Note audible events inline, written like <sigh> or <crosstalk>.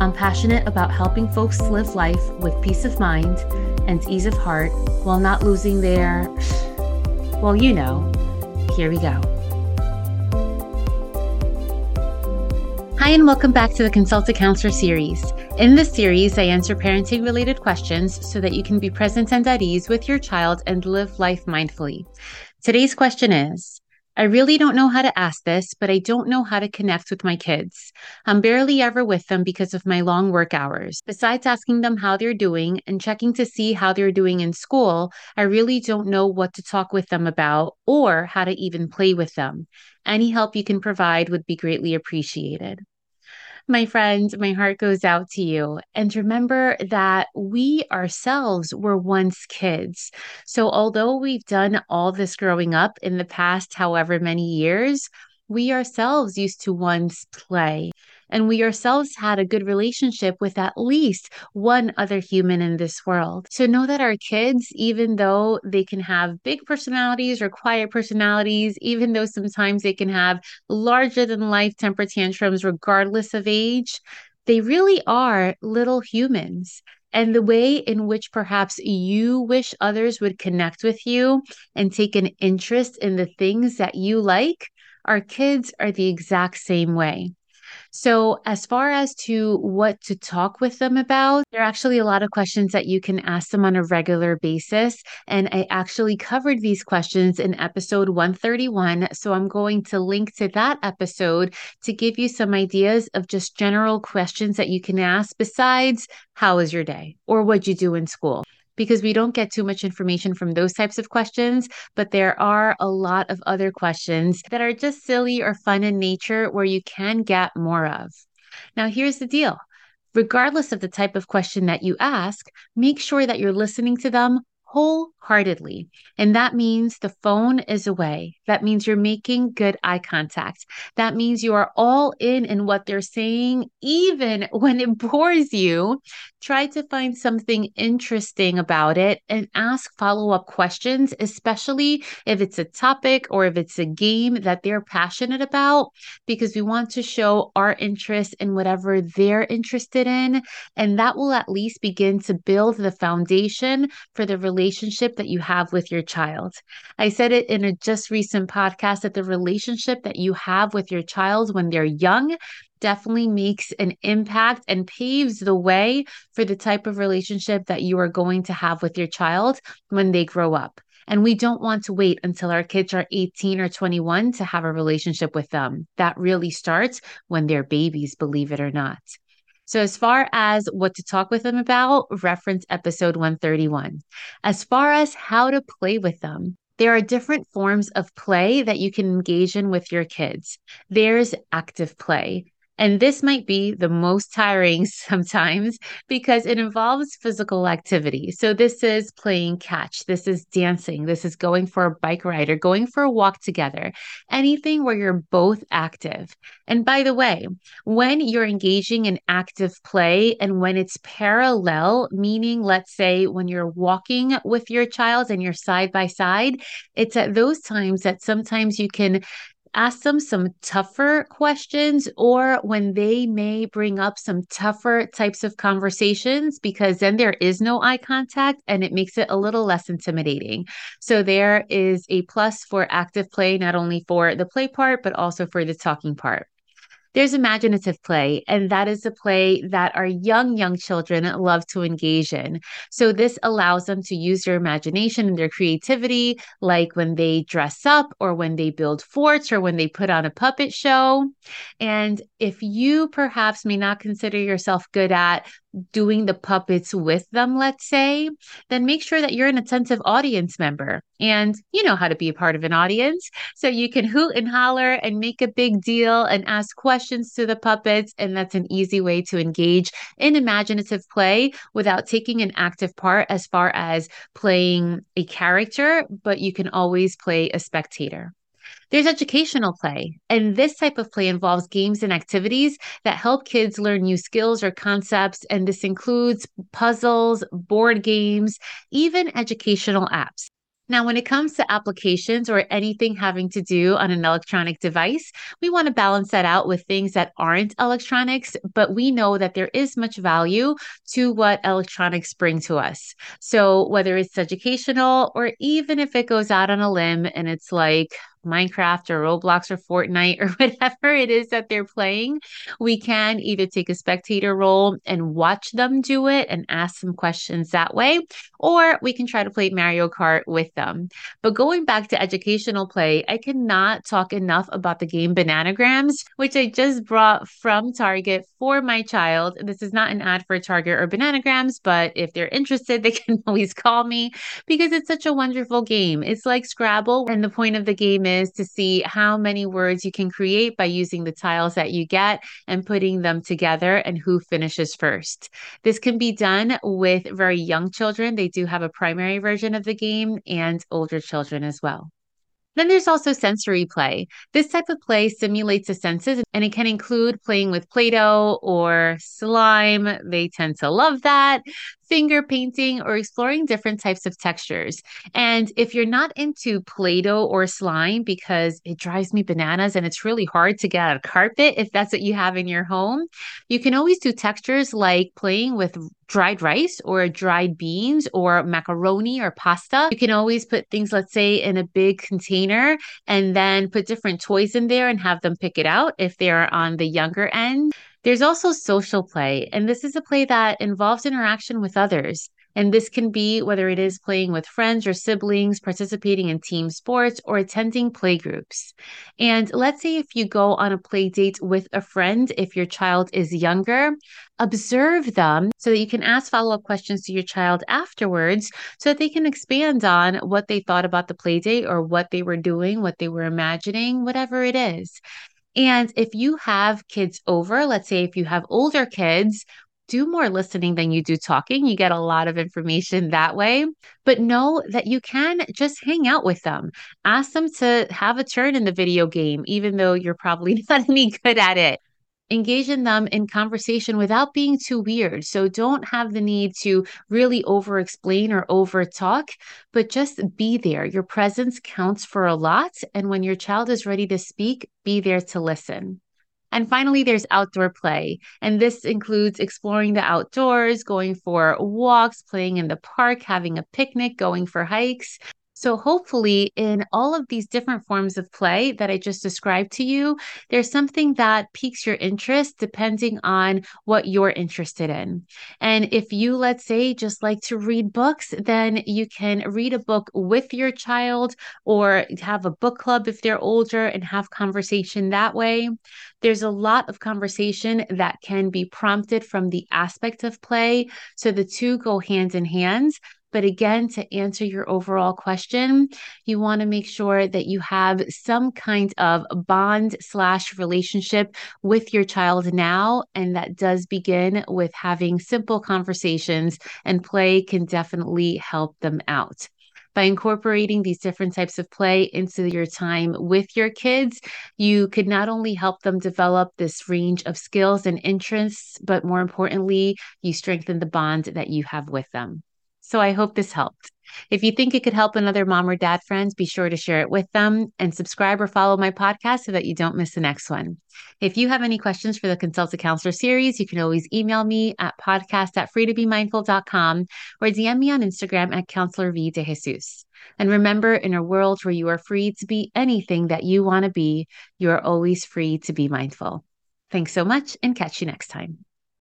I'm passionate about helping folks live life with peace of mind and ease of heart while not losing their, well, you know. Here we go. Hi, and welcome back to the Consult a Counselor series. In this series, I answer parenting related questions so that you can be present and at ease with your child and live life mindfully. Today's question is I really don't know how to ask this, but I don't know how to connect with my kids. I'm barely ever with them because of my long work hours. Besides asking them how they're doing and checking to see how they're doing in school, I really don't know what to talk with them about or how to even play with them. Any help you can provide would be greatly appreciated. My friend, my heart goes out to you. And remember that we ourselves were once kids. So, although we've done all this growing up in the past, however many years, we ourselves used to once play and we ourselves had a good relationship with at least one other human in this world. So know that our kids, even though they can have big personalities or quiet personalities, even though sometimes they can have larger than life temper tantrums, regardless of age, they really are little humans and the way in which perhaps you wish others would connect with you and take an interest in the things that you like, our kids are the exact same way. So, as far as to what to talk with them about, there are actually a lot of questions that you can ask them on a regular basis. And I actually covered these questions in episode 131. So, I'm going to link to that episode to give you some ideas of just general questions that you can ask besides, How was your day? or What'd you do in school? Because we don't get too much information from those types of questions, but there are a lot of other questions that are just silly or fun in nature where you can get more of. Now, here's the deal. Regardless of the type of question that you ask, make sure that you're listening to them wholeheartedly. And that means the phone is away. That means you're making good eye contact. That means you are all in in what they're saying, even <laughs> when it bores you. Try to find something interesting about it and ask follow up questions, especially if it's a topic or if it's a game that they're passionate about, because we want to show our interest in whatever they're interested in. And that will at least begin to build the foundation for the relationship that you have with your child. I said it in a just recent podcast that the relationship that you have with your child when they're young definitely makes an impact and paves the way for the type of relationship that you are going to have with your child when they grow up. And we don't want to wait until our kids are 18 or 21 to have a relationship with them. That really starts when they're babies, believe it or not. So, as far as what to talk with them about, reference episode 131. As far as how to play with them, there are different forms of play that you can engage in with your kids. There's active play. And this might be the most tiring <laughs> sometimes because it involves physical activity. So, this is playing catch, this is dancing, this is going for a bike ride or going for a walk together, anything where you're both active. And by the way, when you're engaging in active play and when it's parallel, meaning, let's say, when you're walking with your child and you're side by side, it's at those times that sometimes you can ask them some tougher questions or when they may bring up some tougher types of conversations because then there is no eye contact and it makes it a little less intimidating. So there is a plus for active play, not only for the play part, but also for the talking part. There's imaginative play, and that is the play that our young, young children love to engage in. So, this allows them to use their imagination and their creativity, like when they dress up or when they build forts or when they put on a puppet show. And if you perhaps may not consider yourself good at doing the puppets with them, let's say, then make sure that you're an attentive audience member and you know how to be a part of an audience. So you can hoot and holler and make a big deal and ask questions to the puppets. And that's an easy way to engage in imaginative play without taking an active part as far as playing a character, but you can always play a spectator. There's educational play, and this type of play involves games and activities that help kids learn new skills or concepts. And this includes puzzles, board games, even educational apps. Now, when it comes to applications or anything having to do on an electronic device, we want to balance that out with things that aren't electronics, but we know that there is much value to what electronics bring to us. So, whether it's educational or even if it goes out on a limb and it's like Minecraft or Roblox or Fortnite or <laughs> whatever it is that they're playing, we can either take a spectator role and watch them do it and ask some questions that way, or we can try to play Mario Kart with them. But going back to educational play, I cannot talk enough about the game Bananagrams, which I just brought from Target for my child. This is not an ad for Target or Bananagrams, but if they're interested, they <laughs> can always call me because it's such a wonderful game. It's like Scrabble, and the point of the game is to see how many words you can create by using the tiles that you get and putting them together and who finishes first. This can be done with very young children. They do have a primary version of the game and older children as well. Then there's also sensory play. This type of play simulates the senses and it can include playing with Play Doh or slime. They tend to love that finger painting, or exploring different types of textures. And if you're not into Play Doh or slime because it drives me bananas and it's really hard to get out of carpet if that's what you have in your home, you can always do textures like playing with dried rice or dried beans or macaroni or pasta. You can always put things, let's say, in a big container and then put different toys in there and have them pick it out if they're on the younger end. There's also social play, and this is a play that involves interaction with others. And this can be whether it is playing with friends or siblings, participating in team sports, or attending play groups. And let's say if you go on a play date with a friend, if your child is younger, observe them so that you can ask follow up questions to your child afterwards so that they can expand on what they thought about the play date or what they were doing, what they were imagining, whatever it is. And if you have kids over, let's say if you have older kids, do more listening than you do talking. You get a lot of information that way. But know that you can just hang out with them. Ask them to have a turn in the video game, even though you're probably <laughs> not any good at it engage in them in conversation without being too weird. So don't have the need to really over explain or over talk, but just be there. Your presence counts for a lot. And when your child is ready to speak, be there to listen. And finally, there's outdoor play. And this includes exploring the outdoors, going for walks, playing in the park, having a picnic, going for hikes. So, hopefully, in all of these different forms of play that I just described to you, there's something that piques your interest depending on what you're interested in. And if you, let's say, just like to read books, then you can read a book with your child or have a book club if they're older and have conversation that way. There's a lot of conversation that can be prompted from the aspect of play. So the two go hand in hand. But again, to answer your overall question, you want to make sure that you have some kind of bond slash relationship with your child now. And that does begin with having simple conversations, and play can definitely help them out by incorporating these different types of play into your time with your kids, you could not only help them develop this range of skills and interests, but more importantly, you strengthen the bond that you have with them. So I hope this helped. If you think it could help another mom or dad friends, be sure to share it with them and subscribe or follow my podcast so that you don't miss the next one. If you have any questions for the Consult a Counselor series, you can always email me at podcast at freetobemindful.com or DM me on Instagram at Counselor V de Jesus. And remember, in a world where you are free to be anything that you want to be, you are always free to be mindful. Thanks so much and catch you next time.